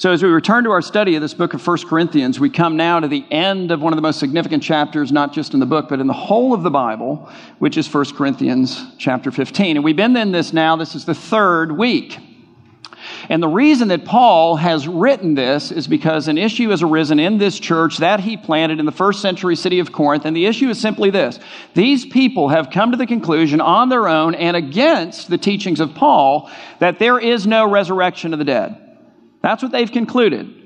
So, as we return to our study of this book of 1 Corinthians, we come now to the end of one of the most significant chapters, not just in the book, but in the whole of the Bible, which is 1 Corinthians chapter 15. And we've been in this now, this is the third week. And the reason that Paul has written this is because an issue has arisen in this church that he planted in the first century city of Corinth. And the issue is simply this these people have come to the conclusion on their own and against the teachings of Paul that there is no resurrection of the dead. That's what they've concluded.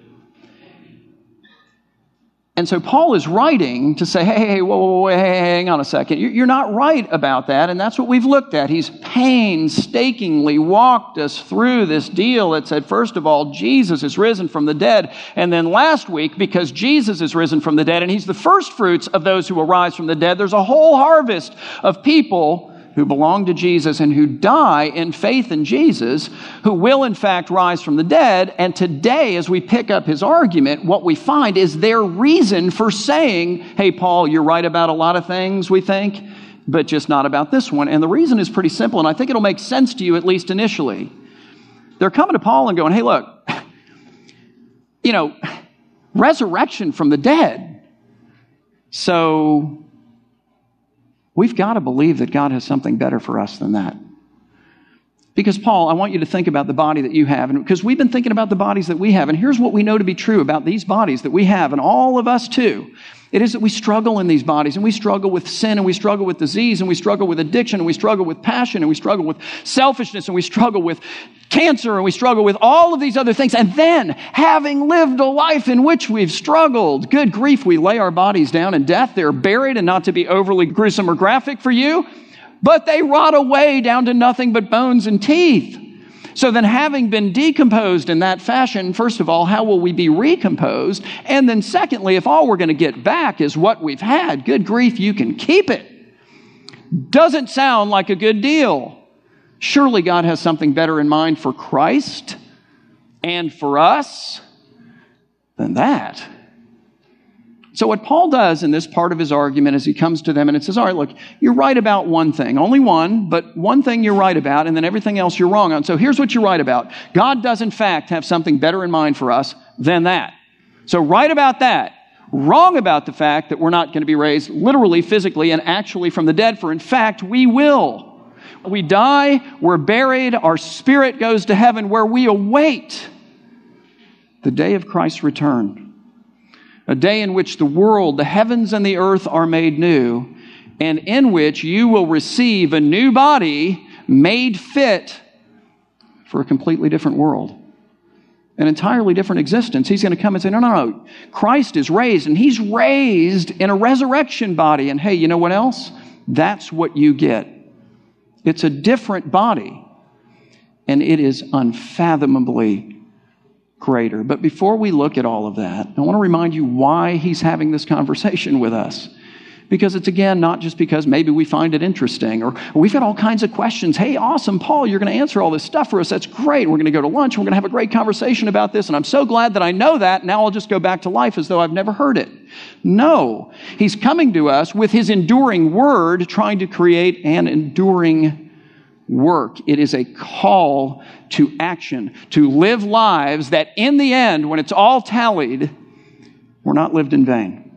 And so Paul is writing to say, hey, hey, whoa, whoa, whoa, hang on a second. You're not right about that. And that's what we've looked at. He's painstakingly walked us through this deal that said, first of all, Jesus is risen from the dead. And then last week, because Jesus is risen from the dead and he's the first fruits of those who arise from the dead, there's a whole harvest of people who belong to Jesus and who die in faith in Jesus, who will in fact rise from the dead. And today, as we pick up his argument, what we find is their reason for saying, Hey, Paul, you're right about a lot of things, we think, but just not about this one. And the reason is pretty simple, and I think it'll make sense to you, at least initially. They're coming to Paul and going, Hey, look, you know, resurrection from the dead. So We've got to believe that God has something better for us than that. Because, Paul, I want you to think about the body that you have. And because we've been thinking about the bodies that we have. And here's what we know to be true about these bodies that we have, and all of us too. It is that we struggle in these bodies, and we struggle with sin, and we struggle with disease, and we struggle with addiction, and we struggle with passion, and we struggle with selfishness, and we struggle with cancer, and we struggle with all of these other things. And then, having lived a life in which we've struggled, good grief, we lay our bodies down in death. They're buried, and not to be overly gruesome or graphic for you, but they rot away down to nothing but bones and teeth. So then, having been decomposed in that fashion, first of all, how will we be recomposed? And then, secondly, if all we're going to get back is what we've had, good grief, you can keep it. Doesn't sound like a good deal. Surely God has something better in mind for Christ and for us than that. So, what Paul does in this part of his argument is he comes to them and it says, All right, look, you're right about one thing, only one, but one thing you're right about, and then everything else you're wrong on. So, here's what you're right about God does, in fact, have something better in mind for us than that. So, right about that. Wrong about the fact that we're not going to be raised literally, physically, and actually from the dead, for in fact, we will. We die, we're buried, our spirit goes to heaven where we await the day of Christ's return a day in which the world, the heavens and the earth are made new, and in which you will receive a new body made fit for a completely different world, an entirely different existence. He's going to come and say, No, no, no. Christ is raised, and He's raised in a resurrection body. And hey, you know what else? That's what you get. It's a different body, and it is unfathomably greater. But before we look at all of that, I want to remind you why he's having this conversation with us. Because it's again not just because maybe we find it interesting or we've got all kinds of questions. Hey, awesome, Paul, you're going to answer all this stuff for us. That's great. We're going to go to lunch. We're going to have a great conversation about this. And I'm so glad that I know that. Now I'll just go back to life as though I've never heard it. No, he's coming to us with his enduring word, trying to create an enduring work. It is a call to action, to live lives that in the end, when it's all tallied, were not lived in vain.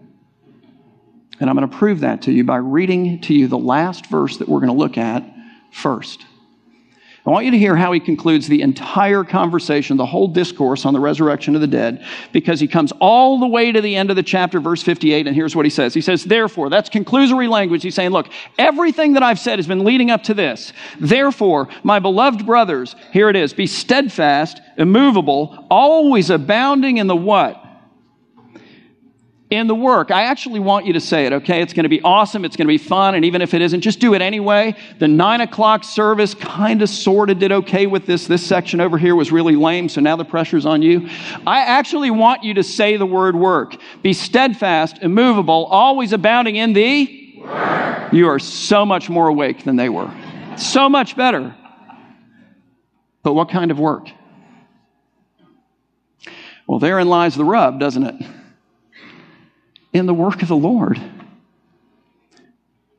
And I'm going to prove that to you by reading to you the last verse that we're going to look at first. I want you to hear how he concludes the entire conversation, the whole discourse on the resurrection of the dead, because he comes all the way to the end of the chapter, verse 58, and here's what he says. He says, Therefore, that's conclusory language. He's saying, Look, everything that I've said has been leading up to this. Therefore, my beloved brothers, here it is, be steadfast, immovable, always abounding in the what? In the work. I actually want you to say it, okay? It's going to be awesome. It's going to be fun. And even if it isn't, just do it anyway. The nine o'clock service kind of sort of did okay with this. This section over here was really lame, so now the pressure's on you. I actually want you to say the word work. Be steadfast, immovable, always abounding in the work. You are so much more awake than they were. So much better. But what kind of work? Well, therein lies the rub, doesn't it? In the work of the Lord.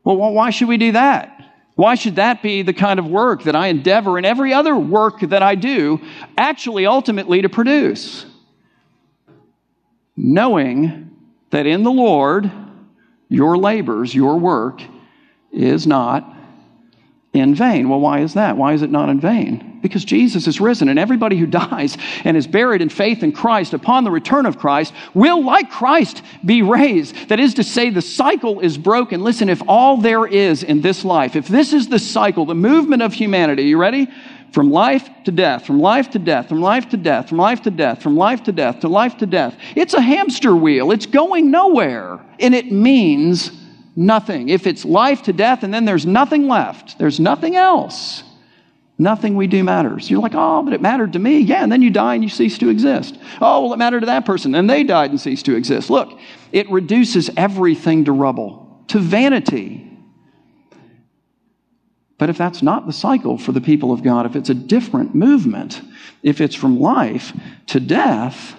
Well, why should we do that? Why should that be the kind of work that I endeavor in every other work that I do actually ultimately to produce? knowing that in the Lord your labors, your work, is not in vain. Well, why is that? Why is it not in vain? Because Jesus is risen, and everybody who dies and is buried in faith in Christ upon the return of Christ will, like Christ, be raised. That is to say, the cycle is broken. Listen, if all there is in this life, if this is the cycle, the movement of humanity, you ready? From life to death, from life to death, from life to death, from life to death, from life to death, to life to death. It's a hamster wheel. It's going nowhere. And it means nothing. If it's life to death and then there's nothing left, there's nothing else. Nothing we do matters. You're like, oh, but it mattered to me. Yeah, and then you die and you cease to exist. Oh, well, it mattered to that person, and they died and ceased to exist. Look, it reduces everything to rubble, to vanity. But if that's not the cycle for the people of God, if it's a different movement, if it's from life to death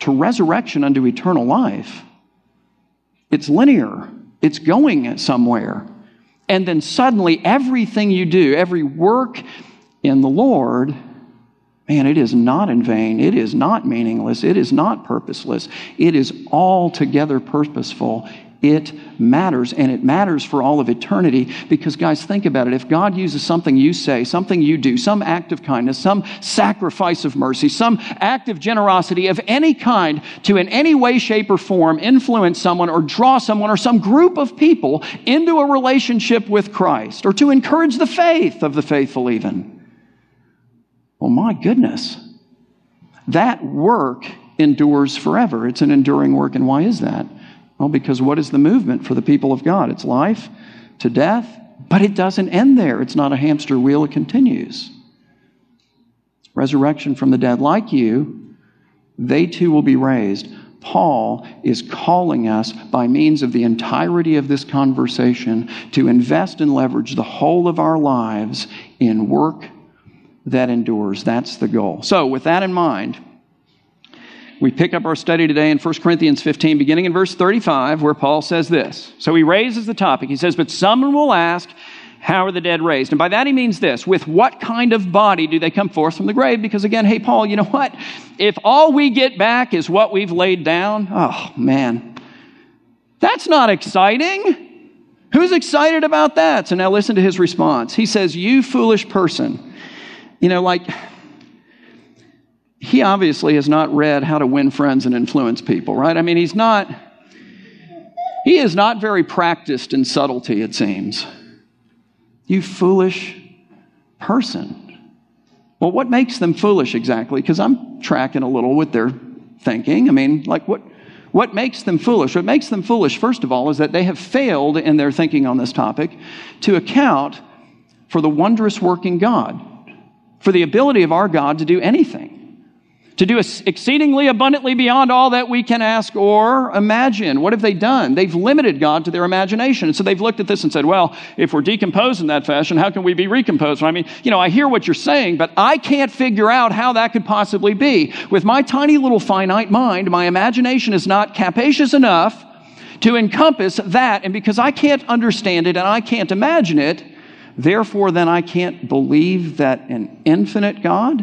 to resurrection unto eternal life, it's linear, it's going somewhere. And then suddenly, everything you do, every work in the Lord, man, it is not in vain. It is not meaningless. It is not purposeless. It is altogether purposeful it matters, and it matters for all of eternity because, guys, think about it. If God uses something you say, something you do, some act of kindness, some sacrifice of mercy, some act of generosity of any kind to, in any way, shape, or form, influence someone or draw someone or some group of people into a relationship with Christ or to encourage the faith of the faithful, even, well, my goodness, that work endures forever. It's an enduring work, and why is that? Well, because what is the movement for the people of God? It's life to death, but it doesn't end there. It's not a hamster wheel, it continues. Resurrection from the dead, like you, they too will be raised. Paul is calling us by means of the entirety of this conversation to invest and leverage the whole of our lives in work that endures. That's the goal. So, with that in mind, we pick up our study today in 1 Corinthians 15, beginning in verse 35, where Paul says this. So he raises the topic. He says, But someone will ask, How are the dead raised? And by that he means this with what kind of body do they come forth from the grave? Because again, hey, Paul, you know what? If all we get back is what we've laid down, oh, man, that's not exciting. Who's excited about that? So now listen to his response. He says, You foolish person. You know, like, he obviously has not read How to Win Friends and Influence People, right? I mean, he's not, he is not very practiced in subtlety, it seems. You foolish person. Well, what makes them foolish exactly? Because I'm tracking a little with their thinking. I mean, like, what, what makes them foolish? What makes them foolish, first of all, is that they have failed in their thinking on this topic to account for the wondrous working God, for the ability of our God to do anything to do exceedingly abundantly beyond all that we can ask or imagine. What have they done? They've limited God to their imagination. And so they've looked at this and said, well, if we're decomposed in that fashion, how can we be recomposed? I mean, you know, I hear what you're saying, but I can't figure out how that could possibly be. With my tiny little finite mind, my imagination is not capacious enough to encompass that. And because I can't understand it and I can't imagine it, therefore, then I can't believe that an infinite God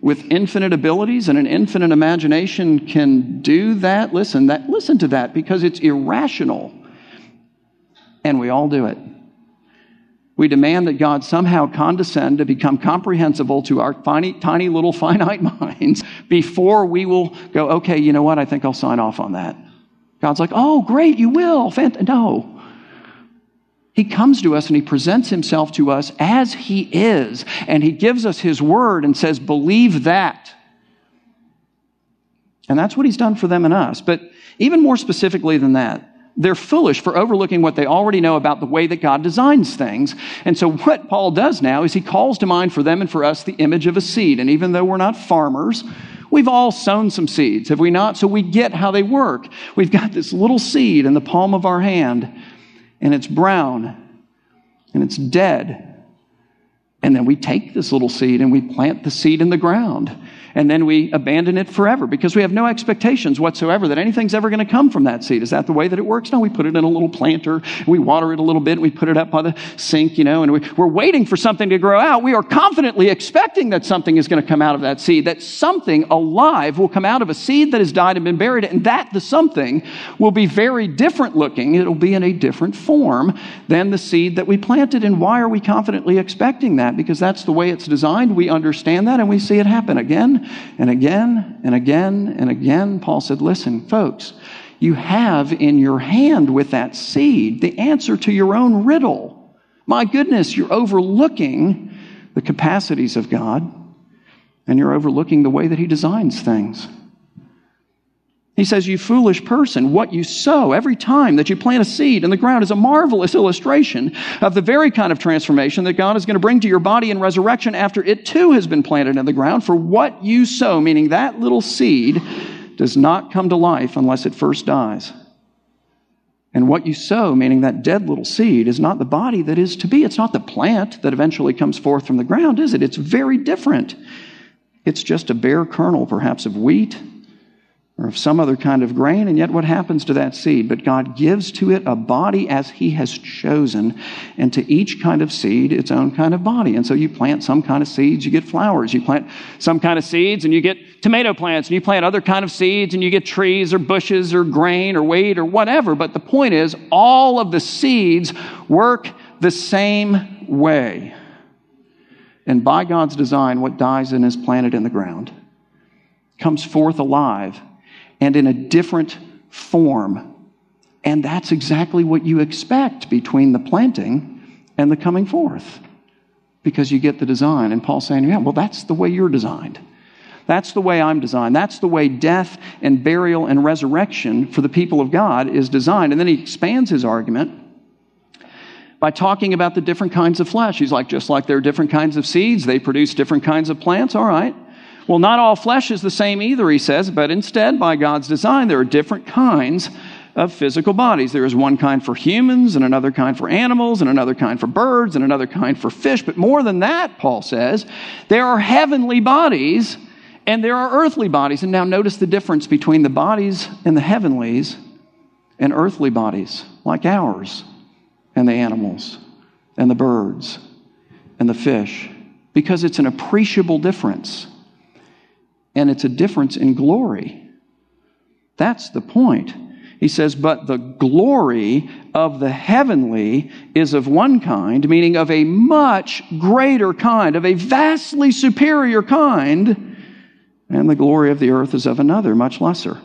with infinite abilities and an infinite imagination can do that, listen, that, listen to that because it's irrational. And we all do it. We demand that God somehow condescend to become comprehensible to our tiny, tiny little finite minds before we will go, okay, you know what? I think I'll sign off on that. God's like, oh, great, you will. Fant-. No. He comes to us and he presents himself to us as he is, and he gives us his word and says, Believe that. And that's what he's done for them and us. But even more specifically than that, they're foolish for overlooking what they already know about the way that God designs things. And so, what Paul does now is he calls to mind for them and for us the image of a seed. And even though we're not farmers, we've all sown some seeds, have we not? So, we get how they work. We've got this little seed in the palm of our hand and it's brown and it's dead. And then we take this little seed and we plant the seed in the ground. And then we abandon it forever because we have no expectations whatsoever that anything's ever going to come from that seed. Is that the way that it works? No, we put it in a little planter, we water it a little bit, we put it up by the sink, you know, and we, we're waiting for something to grow out. We are confidently expecting that something is going to come out of that seed, that something alive will come out of a seed that has died and been buried, and that the something will be very different looking. It'll be in a different form than the seed that we planted. And why are we confidently expecting that? Because that's the way it's designed. We understand that and we see it happen again and again and again and again. Paul said, Listen, folks, you have in your hand with that seed the answer to your own riddle. My goodness, you're overlooking the capacities of God and you're overlooking the way that He designs things. He says, You foolish person, what you sow every time that you plant a seed in the ground is a marvelous illustration of the very kind of transformation that God is going to bring to your body in resurrection after it too has been planted in the ground. For what you sow, meaning that little seed, does not come to life unless it first dies. And what you sow, meaning that dead little seed, is not the body that is to be. It's not the plant that eventually comes forth from the ground, is it? It's very different. It's just a bare kernel, perhaps, of wheat or of some other kind of grain, and yet what happens to that seed? But God gives to it a body as He has chosen, and to each kind of seed its own kind of body. And so you plant some kind of seeds, you get flowers. You plant some kind of seeds, and you get tomato plants, and you plant other kind of seeds, and you get trees or bushes or grain or wheat or whatever. But the point is, all of the seeds work the same way. And by God's design, what dies and is planted in the ground comes forth alive and in a different form. And that's exactly what you expect between the planting and the coming forth because you get the design. And Paul's saying, yeah, well, that's the way you're designed. That's the way I'm designed. That's the way death and burial and resurrection for the people of God is designed. And then he expands his argument by talking about the different kinds of flesh. He's like, just like there are different kinds of seeds, they produce different kinds of plants. All right. Well, not all flesh is the same either, he says, but instead, by God's design, there are different kinds of physical bodies. There is one kind for humans, and another kind for animals, and another kind for birds, and another kind for fish. But more than that, Paul says, there are heavenly bodies and there are earthly bodies. And now notice the difference between the bodies and the heavenlies and earthly bodies, like ours, and the animals, and the birds, and the fish, because it's an appreciable difference and it's a difference in glory. That's the point. He says, but the glory of the heavenly is of one kind, meaning of a much greater kind, of a vastly superior kind, and the glory of the earth is of another, much lesser.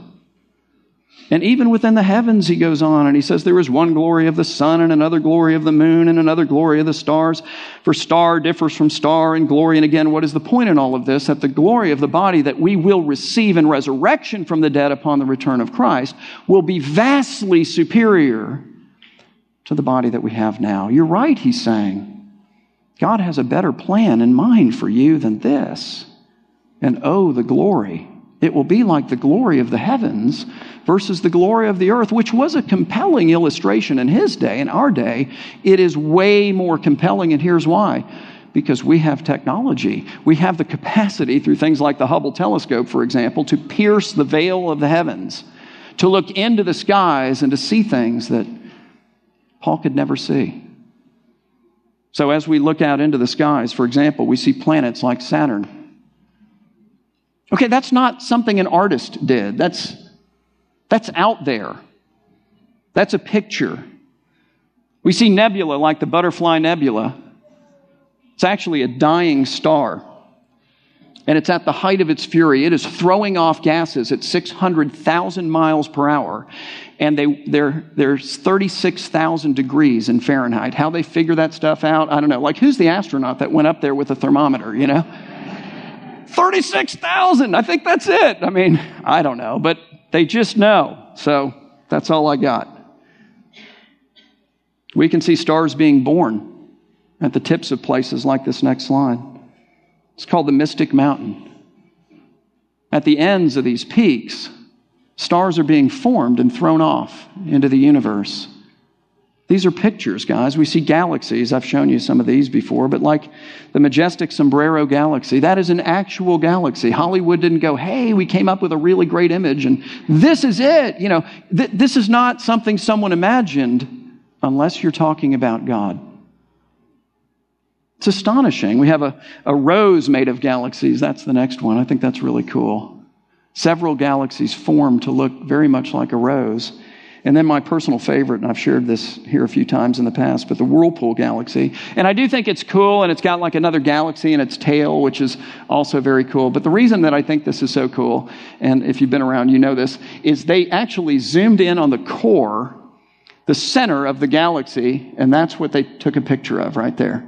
And even within the heavens, he goes on and he says, There is one glory of the sun, and another glory of the moon, and another glory of the stars. For star differs from star in glory. And again, what is the point in all of this? That the glory of the body that we will receive in resurrection from the dead upon the return of Christ will be vastly superior to the body that we have now. You're right, he's saying. God has a better plan in mind for you than this. And oh, the glory. It will be like the glory of the heavens versus the glory of the earth, which was a compelling illustration in his day. In our day, it is way more compelling, and here's why. Because we have technology. We have the capacity through things like the Hubble telescope, for example, to pierce the veil of the heavens, to look into the skies and to see things that Paul could never see. So, as we look out into the skies, for example, we see planets like Saturn. Okay, that's not something an artist did. That's that's out there. That's a picture. We see nebula like the butterfly nebula. It's actually a dying star. And it's at the height of its fury. It is throwing off gases at 600,000 miles per hour. And they, they're, there's 36,000 degrees in Fahrenheit. How they figure that stuff out, I don't know. Like, who's the astronaut that went up there with a thermometer, you know? 36,000. I think that's it. I mean, I don't know. But they just know. So that's all I got. We can see stars being born at the tips of places like this next line. It's called the Mystic Mountain. At the ends of these peaks, stars are being formed and thrown off into the universe. These are pictures, guys. We see galaxies. I've shown you some of these before, but like the majestic Sombrero Galaxy, that is an actual galaxy. Hollywood didn't go, hey, we came up with a really great image and this is it. You know, th- this is not something someone imagined unless you're talking about God. It's astonishing. We have a, a rose made of galaxies. That's the next one. I think that's really cool. Several galaxies formed to look very much like a rose. And then my personal favorite, and I've shared this here a few times in the past, but the Whirlpool Galaxy. And I do think it's cool, and it's got like another galaxy in its tail, which is also very cool. But the reason that I think this is so cool, and if you've been around, you know this, is they actually zoomed in on the core, the center of the galaxy, and that's what they took a picture of right there.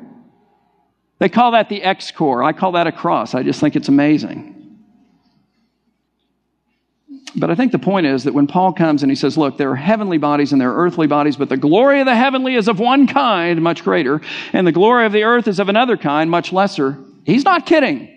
They call that the X core. I call that a cross. I just think it's amazing. But I think the point is that when Paul comes and he says, Look, there are heavenly bodies and there are earthly bodies, but the glory of the heavenly is of one kind, much greater, and the glory of the earth is of another kind, much lesser. He's not kidding.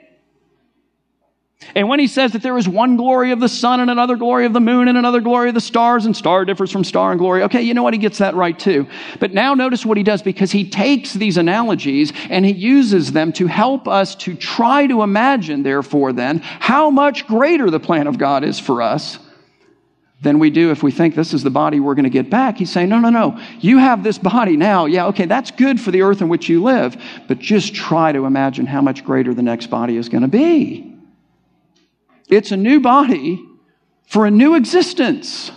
And when he says that there is one glory of the sun and another glory of the moon and another glory of the stars, and star differs from star and glory, okay, you know what? He gets that right too. But now notice what he does because he takes these analogies and he uses them to help us to try to imagine, therefore, then, how much greater the plan of God is for us than we do if we think this is the body we're going to get back. He's saying, no, no, no. You have this body now. Yeah, okay, that's good for the earth in which you live, but just try to imagine how much greater the next body is going to be. It's a new body for a new existence,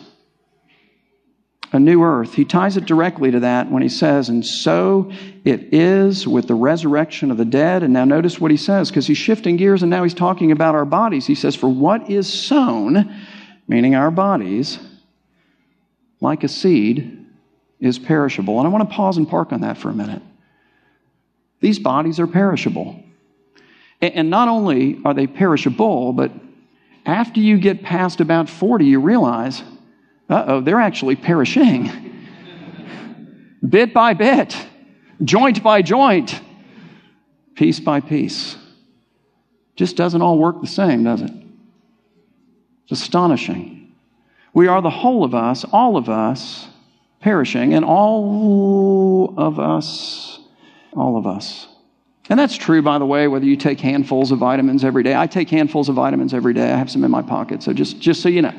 a new earth. He ties it directly to that when he says, And so it is with the resurrection of the dead. And now notice what he says, because he's shifting gears and now he's talking about our bodies. He says, For what is sown, meaning our bodies, like a seed, is perishable. And I want to pause and park on that for a minute. These bodies are perishable. And not only are they perishable, but after you get past about 40, you realize, uh oh, they're actually perishing. bit by bit, joint by joint, piece by piece. Just doesn't all work the same, does it? It's astonishing. We are the whole of us, all of us, perishing, and all of us, all of us and that's true, by the way, whether you take handfuls of vitamins every day. I take handfuls of vitamins every day. I have some in my pocket. So just, just so you know.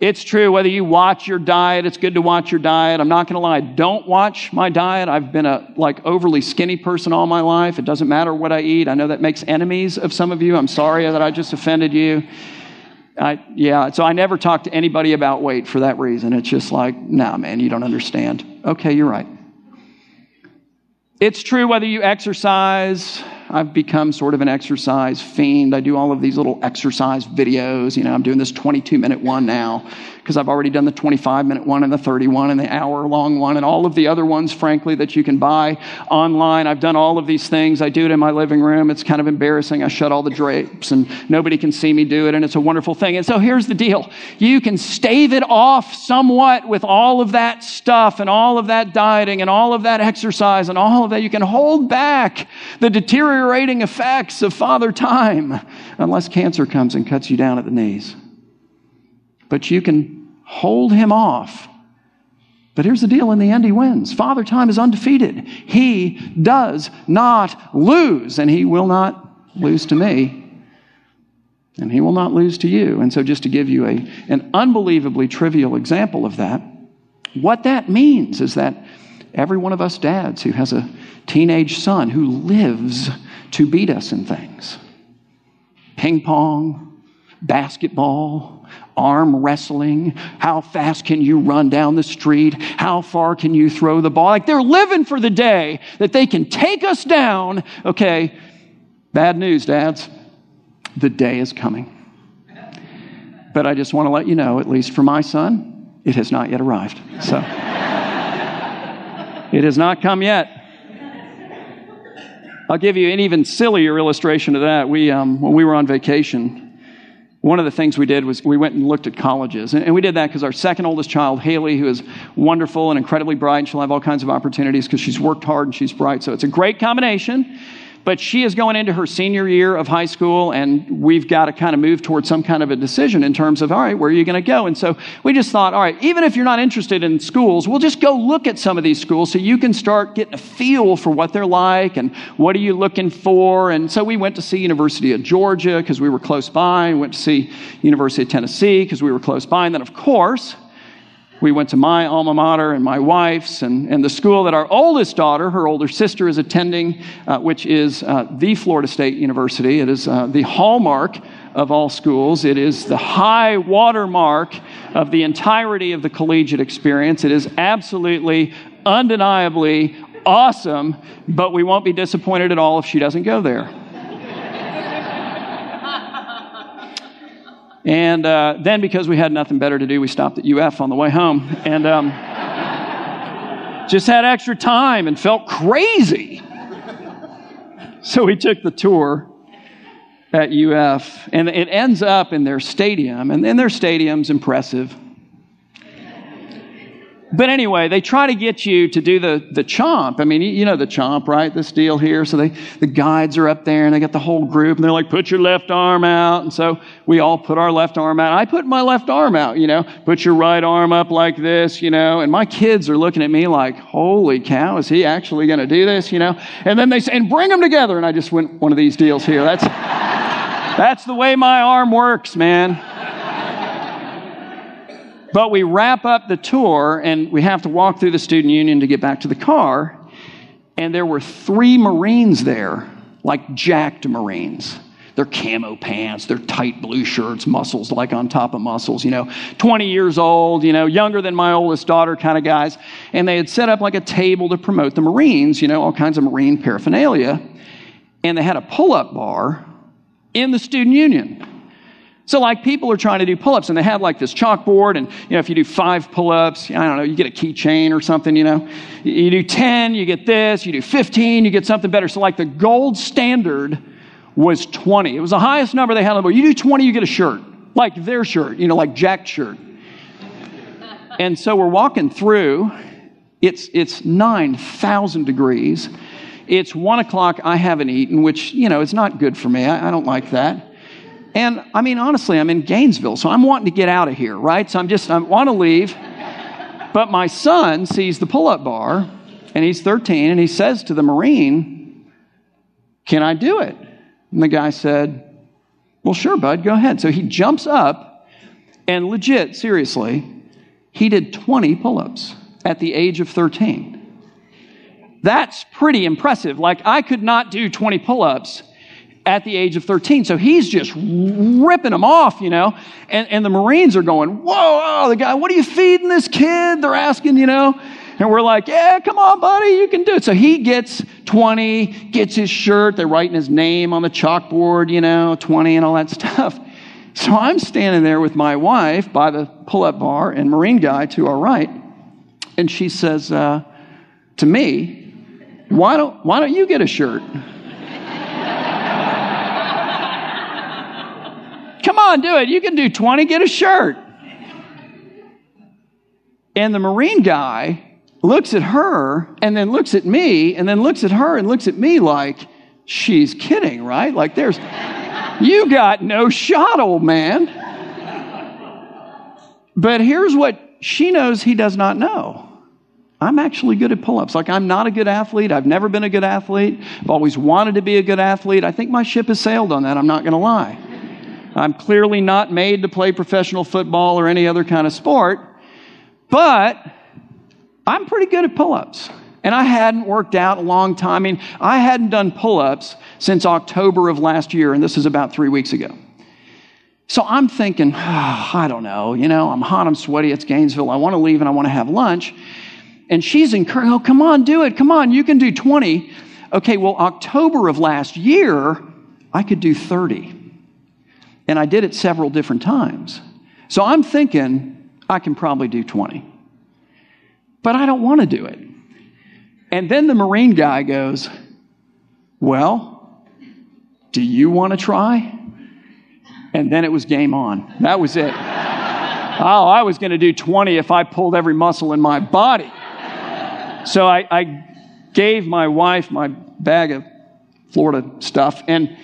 It's true whether you watch your diet, it's good to watch your diet. I'm not going to lie, don't watch my diet. I've been a like overly skinny person all my life. It doesn't matter what I eat. I know that makes enemies of some of you. I'm sorry that I just offended you. I, yeah, so I never talk to anybody about weight for that reason. It's just like, nah, man, you don't understand. Okay, you're right. It's true whether you exercise. I've become sort of an exercise fiend. I do all of these little exercise videos. You know, I'm doing this 22 minute one now because I've already done the 25 minute one and the 31 and the hour long one and all of the other ones, frankly, that you can buy online. I've done all of these things. I do it in my living room. It's kind of embarrassing. I shut all the drapes and nobody can see me do it, and it's a wonderful thing. And so here's the deal you can stave it off somewhat with all of that stuff and all of that dieting and all of that exercise and all of that. You can hold back the deteriorating effects of father time unless cancer comes and cuts you down at the knees. But you can hold him off. But here's the deal in the end, he wins. Father Time is undefeated. He does not lose, and he will not lose to me, and he will not lose to you. And so, just to give you a, an unbelievably trivial example of that, what that means is that every one of us dads who has a teenage son who lives to beat us in things ping pong, basketball, arm wrestling. How fast can you run down the street? How far can you throw the ball? Like they're living for the day that they can take us down. Okay, bad news, dads. The day is coming. But I just want to let you know, at least for my son, it has not yet arrived. So it has not come yet. I'll give you an even sillier illustration of that. We, um, when we were on vacation, one of the things we did was we went and looked at colleges. And we did that because our second oldest child, Haley, who is wonderful and incredibly bright, and she'll have all kinds of opportunities because she's worked hard and she's bright. So it's a great combination. But she is going into her senior year of high school, and we've got to kind of move towards some kind of a decision in terms of, all right, where are you going to go? And so we just thought, all right, even if you're not interested in schools, we'll just go look at some of these schools so you can start getting a feel for what they're like and what are you looking for. And so we went to see University of Georgia because we were close by. We went to see University of Tennessee because we were close by. And then, of course, we went to my alma mater and my wife's and, and the school that our oldest daughter, her older sister, is attending, uh, which is uh, the Florida State University. It is uh, the hallmark of all schools. It is the high watermark of the entirety of the collegiate experience. It is absolutely, undeniably awesome, but we won't be disappointed at all if she doesn't go there. And uh, then, because we had nothing better to do, we stopped at UF on the way home and um, just had extra time and felt crazy. So we took the tour at UF, and it ends up in their stadium, and, and their stadium's impressive. But anyway, they try to get you to do the, the chomp. I mean, you, know the chomp, right? This deal here. So they, the guides are up there and they got the whole group and they're like, put your left arm out. And so we all put our left arm out. I put my left arm out, you know, put your right arm up like this, you know, and my kids are looking at me like, holy cow, is he actually going to do this, you know? And then they say, and bring them together. And I just went one of these deals here. That's, that's the way my arm works, man. But we wrap up the tour and we have to walk through the student union to get back to the car. And there were three Marines there, like jacked Marines. Their camo pants, their tight blue shirts, muscles like on top of muscles, you know, 20 years old, you know, younger than my oldest daughter kind of guys. And they had set up like a table to promote the Marines, you know, all kinds of Marine paraphernalia. And they had a pull up bar in the student union. So, like, people are trying to do pull ups and they have like this chalkboard, and, you know, if you do five pull ups, I don't know, you get a keychain or something, you know. You do 10, you get this, you do 15, you get something better. So, like, the gold standard was 20. It was the highest number they had on the board. You do 20, you get a shirt, like their shirt, you know, like Jack's shirt. And so we're walking through, it's, it's 9,000 degrees. It's one o'clock, I haven't eaten, which, you know, is not good for me. I, I don't like that. And I mean, honestly, I'm in Gainesville, so I'm wanting to get out of here, right? So I'm just, I want to leave. But my son sees the pull up bar, and he's 13, and he says to the Marine, Can I do it? And the guy said, Well, sure, bud, go ahead. So he jumps up, and legit, seriously, he did 20 pull ups at the age of 13. That's pretty impressive. Like, I could not do 20 pull ups at the age of 13. So he's just ripping them off, you know. And, and the Marines are going, whoa, the guy, what are you feeding this kid? They're asking, you know. And we're like, yeah, come on, buddy, you can do it. So he gets 20, gets his shirt. They're writing his name on the chalkboard, you know, 20 and all that stuff. So I'm standing there with my wife by the pull up bar and Marine guy to our right. And she says uh, to me, why don't, why don't you get a shirt? Come on, do it. You can do 20, get a shirt. And the Marine guy looks at her and then looks at me and then looks at her and looks at me like she's kidding, right? Like there's, you got no shot, old man. But here's what she knows he does not know. I'm actually good at pull ups. Like, I'm not a good athlete. I've never been a good athlete. I've always wanted to be a good athlete. I think my ship has sailed on that. I'm not going to lie. I'm clearly not made to play professional football or any other kind of sport, but I'm pretty good at pull ups. And I hadn't worked out a long time. I mean, I hadn't done pull ups since October of last year, and this is about three weeks ago. So I'm thinking, oh, I don't know, you know, I'm hot, I'm sweaty, it's Gainesville, I want to leave and I want to have lunch. And she's encouraging, oh, come on, do it, come on, you can do 20. Okay, well, October of last year, I could do 30. And I did it several different times. So I'm thinking I can probably do 20. But I don't want to do it. And then the Marine guy goes, Well, do you want to try? And then it was game on. That was it. oh, I was going to do 20 if I pulled every muscle in my body. So I, I gave my wife my bag of Florida stuff. And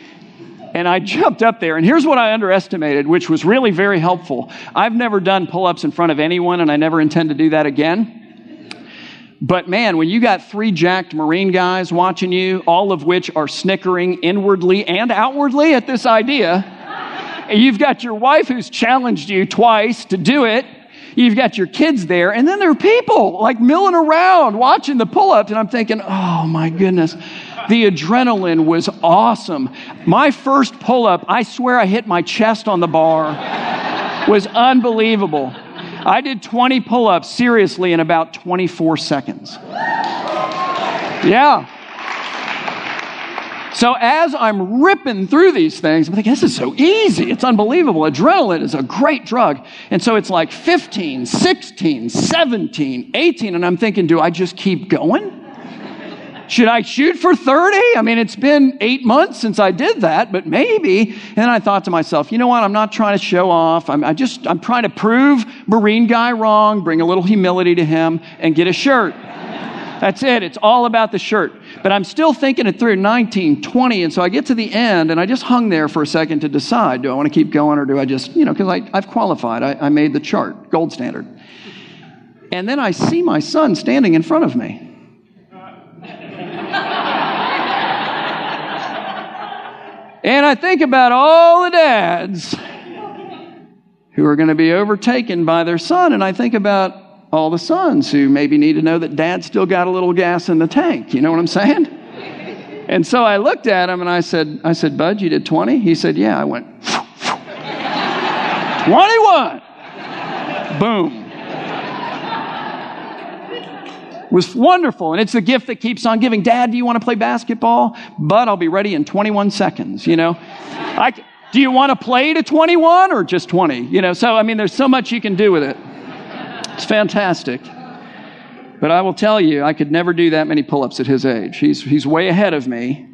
and I jumped up there, and here's what I underestimated, which was really very helpful. I've never done pull ups in front of anyone, and I never intend to do that again. But man, when you got three jacked Marine guys watching you, all of which are snickering inwardly and outwardly at this idea, and you've got your wife who's challenged you twice to do it, you've got your kids there, and then there are people like milling around watching the pull ups, and I'm thinking, oh my goodness. The adrenaline was awesome. My first pull up, I swear I hit my chest on the bar, was unbelievable. I did 20 pull ups seriously in about 24 seconds. Yeah. So as I'm ripping through these things, I'm thinking, this is so easy. It's unbelievable. Adrenaline is a great drug. And so it's like 15, 16, 17, 18. And I'm thinking, do I just keep going? Should I shoot for 30? I mean, it's been eight months since I did that, but maybe. And I thought to myself, you know what? I'm not trying to show off. I'm, I just, I'm trying to prove Marine guy wrong, bring a little humility to him, and get a shirt. That's it. It's all about the shirt. But I'm still thinking it through 19, 20. And so I get to the end and I just hung there for a second to decide do I want to keep going or do I just, you know, because I've qualified. I, I made the chart, gold standard. And then I see my son standing in front of me. And I think about all the dads who are going to be overtaken by their son, and I think about all the sons who maybe need to know that dad still got a little gas in the tank. You know what I'm saying? And so I looked at him and I said, I said, Bud, you did 20? He said, Yeah. I went, 21. Boom. Was wonderful. And it's the gift that keeps on giving. Dad, do you want to play basketball? But I'll be ready in 21 seconds, you know? I, do you want to play to 21 or just 20? You know, so I mean, there's so much you can do with it. It's fantastic. But I will tell you, I could never do that many pull ups at his age. He's, he's way ahead of me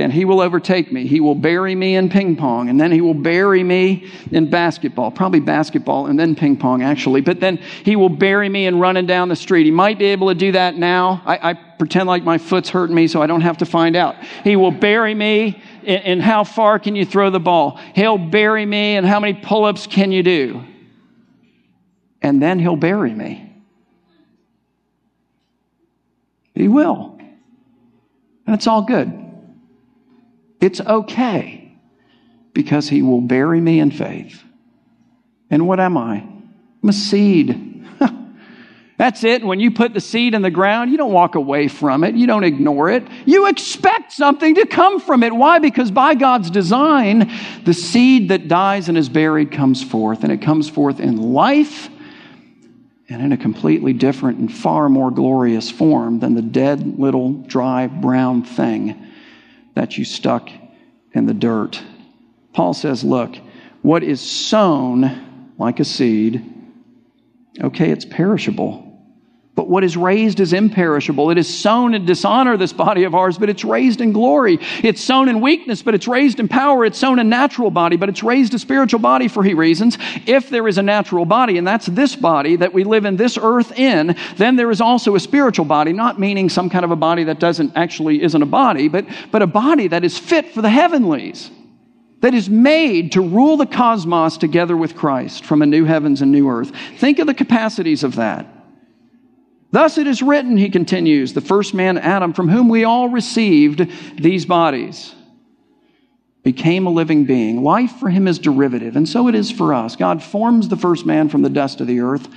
and he will overtake me. He will bury me in ping pong, and then he will bury me in basketball. Probably basketball and then ping pong, actually. But then he will bury me in running down the street. He might be able to do that now. I, I pretend like my foot's hurting me so I don't have to find out. He will bury me in, in how far can you throw the ball. He'll bury me in how many pull ups can you do. And then he'll bury me. He will. It's all good. It's okay because he will bury me in faith. And what am I? I'm a seed. That's it. When you put the seed in the ground, you don't walk away from it. You don't ignore it. You expect something to come from it. Why? Because by God's design, the seed that dies and is buried comes forth, and it comes forth in life and in a completely different and far more glorious form than the dead little dry brown thing that you stuck in the dirt. Paul says, Look, what is sown like a seed, okay, it's perishable. But what is raised is imperishable. It is sown in dishonor, this body of ours, but it's raised in glory. It's sown in weakness, but it's raised in power. It's sown in natural body, but it's raised a spiritual body for he reasons. If there is a natural body, and that's this body that we live in this earth in, then there is also a spiritual body, not meaning some kind of a body that doesn't actually isn't a body, but, but a body that is fit for the heavenlies that is made to rule the cosmos together with Christ from a new heavens and new earth. Think of the capacities of that. Thus it is written, he continues, the first man, Adam, from whom we all received these bodies, became a living being. Life for him is derivative, and so it is for us. God forms the first man from the dust of the earth,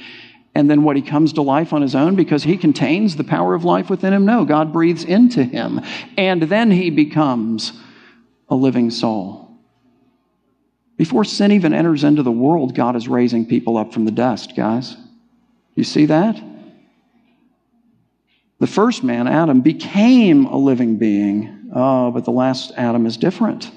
and then what he comes to life on his own because he contains the power of life within him? No, God breathes into him, and then he becomes a living soul. Before sin even enters into the world, God is raising people up from the dust, guys. You see that? The first man, Adam, became a living being, oh, but the last Adam is different.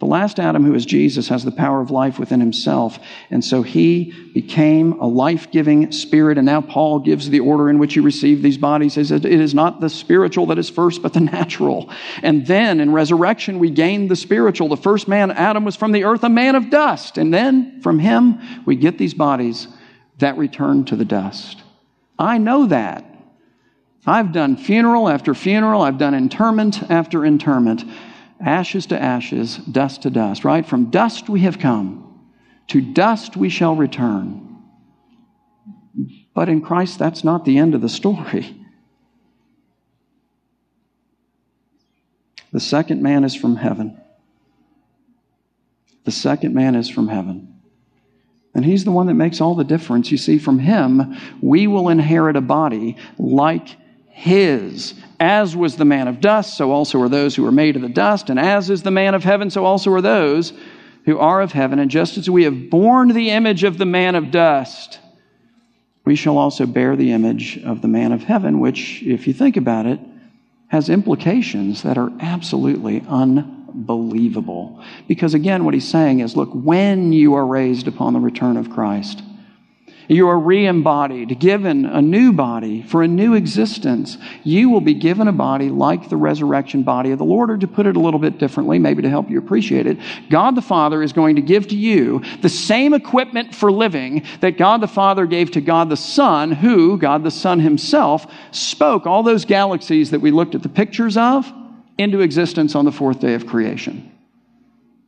The last Adam, who is Jesus, has the power of life within himself. And so he became a life giving spirit. And now Paul gives the order in which he received these bodies. He says, It is not the spiritual that is first, but the natural. And then in resurrection, we gain the spiritual. The first man, Adam, was from the earth, a man of dust. And then from him, we get these bodies that return to the dust. I know that I've done funeral after funeral, I've done interment after interment, ashes to ashes, dust to dust, right? From dust we have come, to dust we shall return. But in Christ, that's not the end of the story. The second man is from heaven. The second man is from heaven. And he's the one that makes all the difference. You see, from him, we will inherit a body like his. As was the man of dust, so also are those who are made of the dust. And as is the man of heaven, so also are those who are of heaven. And just as we have borne the image of the man of dust, we shall also bear the image of the man of heaven, which, if you think about it, has implications that are absolutely unbelievable. Because again, what he's saying is look, when you are raised upon the return of Christ, you are re embodied, given a new body for a new existence. You will be given a body like the resurrection body of the Lord, or to put it a little bit differently, maybe to help you appreciate it, God the Father is going to give to you the same equipment for living that God the Father gave to God the Son, who, God the Son himself, spoke all those galaxies that we looked at the pictures of into existence on the fourth day of creation.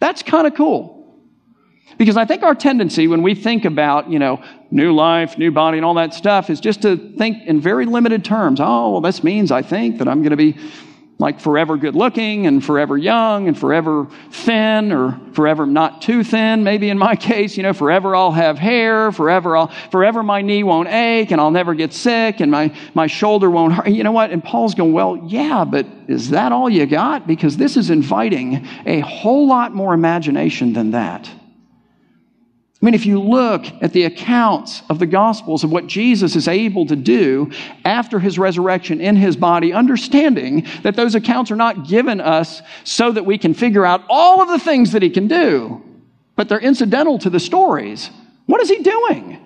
That's kind of cool. Because I think our tendency when we think about, you know, new life, new body, and all that stuff is just to think in very limited terms. Oh, well, this means I think that I'm going to be like forever good looking and forever young and forever thin or forever not too thin maybe in my case you know forever i'll have hair forever i'll forever my knee won't ache and i'll never get sick and my my shoulder won't hurt. You know what? And paul's going well yeah but is that all you got? Because this is inviting a whole lot more imagination than that I mean, if you look at the accounts of the Gospels of what Jesus is able to do after his resurrection in his body, understanding that those accounts are not given us so that we can figure out all of the things that he can do, but they're incidental to the stories. What is he doing?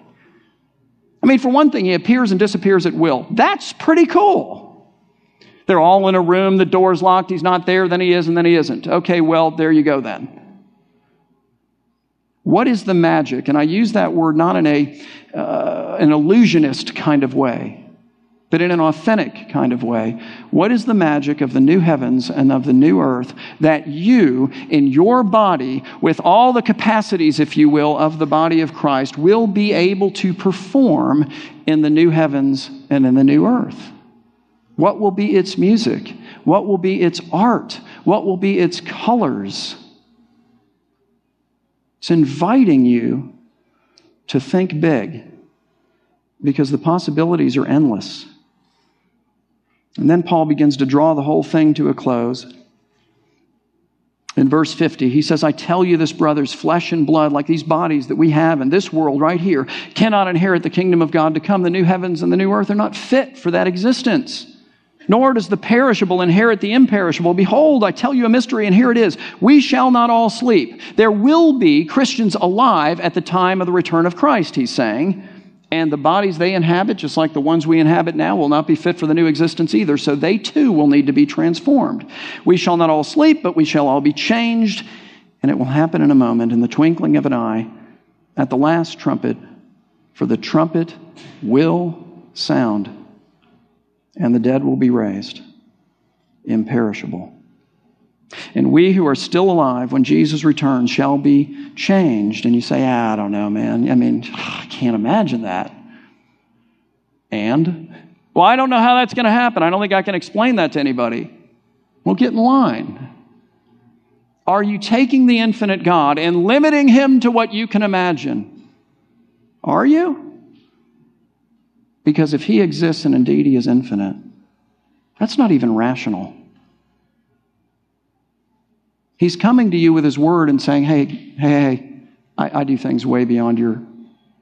I mean, for one thing, he appears and disappears at will. That's pretty cool. They're all in a room, the door's locked, he's not there, then he is, and then he isn't. Okay, well, there you go then. What is the magic? And I use that word not in a, uh, an illusionist kind of way, but in an authentic kind of way. What is the magic of the new heavens and of the new earth that you, in your body, with all the capacities, if you will, of the body of Christ, will be able to perform in the new heavens and in the new earth? What will be its music? What will be its art? What will be its colors? It's inviting you to think big because the possibilities are endless. And then Paul begins to draw the whole thing to a close. In verse 50, he says, I tell you this, brothers, flesh and blood, like these bodies that we have in this world right here, cannot inherit the kingdom of God to come. The new heavens and the new earth are not fit for that existence nor does the perishable inherit the imperishable. Behold, I tell you a mystery, and here it is. We shall not all sleep. There will be Christians alive at the time of the return of Christ, he's saying. And the bodies they inhabit, just like the ones we inhabit now, will not be fit for the new existence either. So they too will need to be transformed. We shall not all sleep, but we shall all be changed. And it will happen in a moment, in the twinkling of an eye, at the last trumpet. For the trumpet will sound and the dead will be raised, imperishable. And we who are still alive when Jesus returns shall be changed. And you say, ah, I don't know, man. I mean, I can't imagine that. And, well, I don't know how that's going to happen. I don't think I can explain that to anybody. Well, get in line. Are you taking the infinite God and limiting him to what you can imagine? Are you? Because if he exists and indeed he is infinite, that's not even rational. He's coming to you with his word and saying, hey, hey, hey, I, I do things way beyond your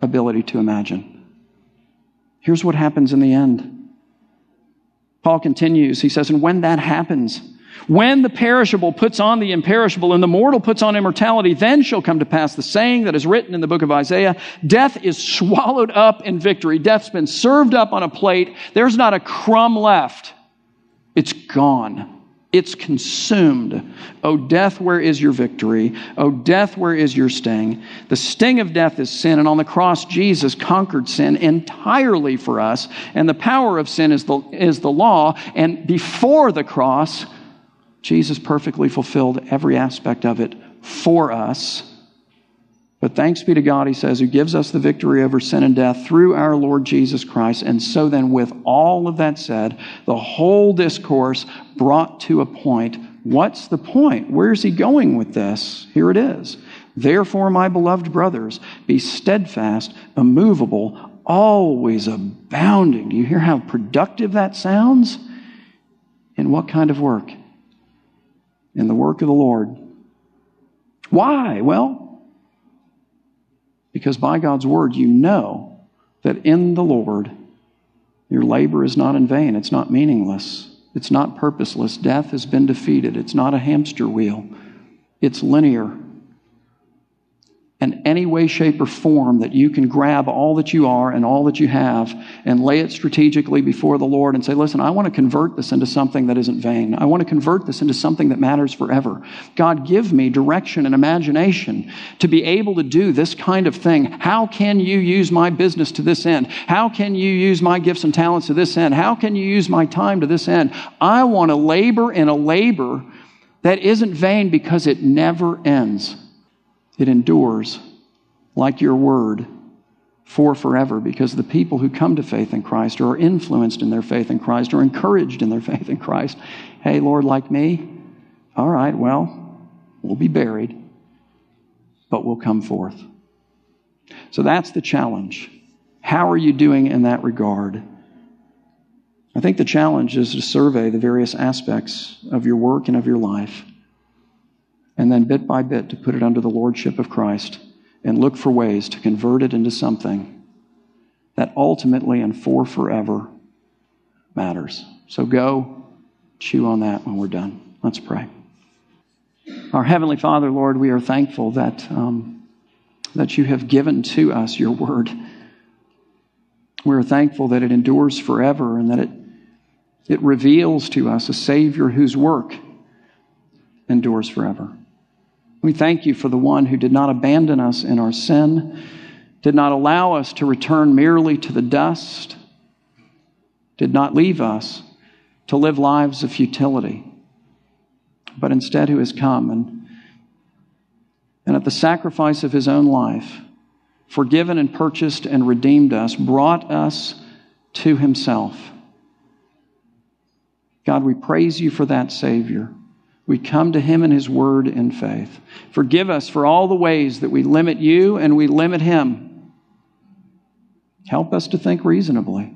ability to imagine. Here's what happens in the end. Paul continues. He says, and when that happens, when the perishable puts on the imperishable and the mortal puts on immortality, then shall come to pass the saying that is written in the book of Isaiah Death is swallowed up in victory. Death's been served up on a plate. There's not a crumb left. It's gone. It's consumed. O death, where is your victory? O death, where is your sting? The sting of death is sin, and on the cross, Jesus conquered sin entirely for us. And the power of sin is the, is the law. And before the cross, Jesus perfectly fulfilled every aspect of it for us. But thanks be to God, he says, who gives us the victory over sin and death through our Lord Jesus Christ. And so then, with all of that said, the whole discourse brought to a point. What's the point? Where's he going with this? Here it is. Therefore, my beloved brothers, be steadfast, immovable, always abounding. Do you hear how productive that sounds? In what kind of work? In the work of the Lord. Why? Well, because by God's word, you know that in the Lord, your labor is not in vain, it's not meaningless, it's not purposeless. Death has been defeated, it's not a hamster wheel, it's linear in any way, shape, or form that you can grab all that you are and all that you have and lay it strategically before the Lord and say, Listen, I want to convert this into something that isn't vain. I want to convert this into something that matters forever. God, give me direction and imagination to be able to do this kind of thing. How can you use my business to this end? How can you use my gifts and talents to this end? How can you use my time to this end? I want to labor in a labor that isn't vain because it never ends it endures like your word for forever because the people who come to faith in Christ or are influenced in their faith in Christ or encouraged in their faith in Christ. Hey, Lord, like me? All right, well, we'll be buried, but we'll come forth. So that's the challenge. How are you doing in that regard? I think the challenge is to survey the various aspects of your work and of your life and then bit by bit to put it under the lordship of Christ and look for ways to convert it into something that ultimately and for forever matters. So go chew on that when we're done. Let's pray. Our Heavenly Father, Lord, we are thankful that, um, that you have given to us your word. We're thankful that it endures forever and that it, it reveals to us a Savior whose work endures forever. We thank you for the one who did not abandon us in our sin, did not allow us to return merely to the dust, did not leave us to live lives of futility, but instead who has come and, and at the sacrifice of his own life, forgiven and purchased and redeemed us, brought us to himself. God, we praise you for that Savior. We come to Him and His Word in faith. Forgive us for all the ways that we limit you and we limit Him. Help us to think reasonably.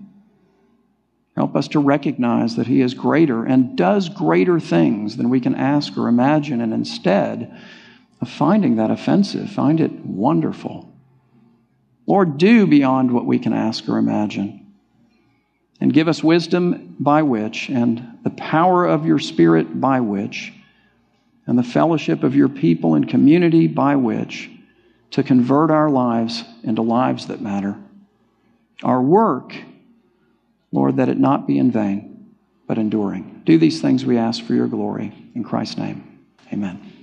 Help us to recognize that He is greater and does greater things than we can ask or imagine, and instead of finding that offensive, find it wonderful. Lord, do beyond what we can ask or imagine. And give us wisdom by which, and the power of your Spirit by which, and the fellowship of your people and community by which to convert our lives into lives that matter. Our work, Lord, that it not be in vain, but enduring. Do these things we ask for your glory. In Christ's name, amen.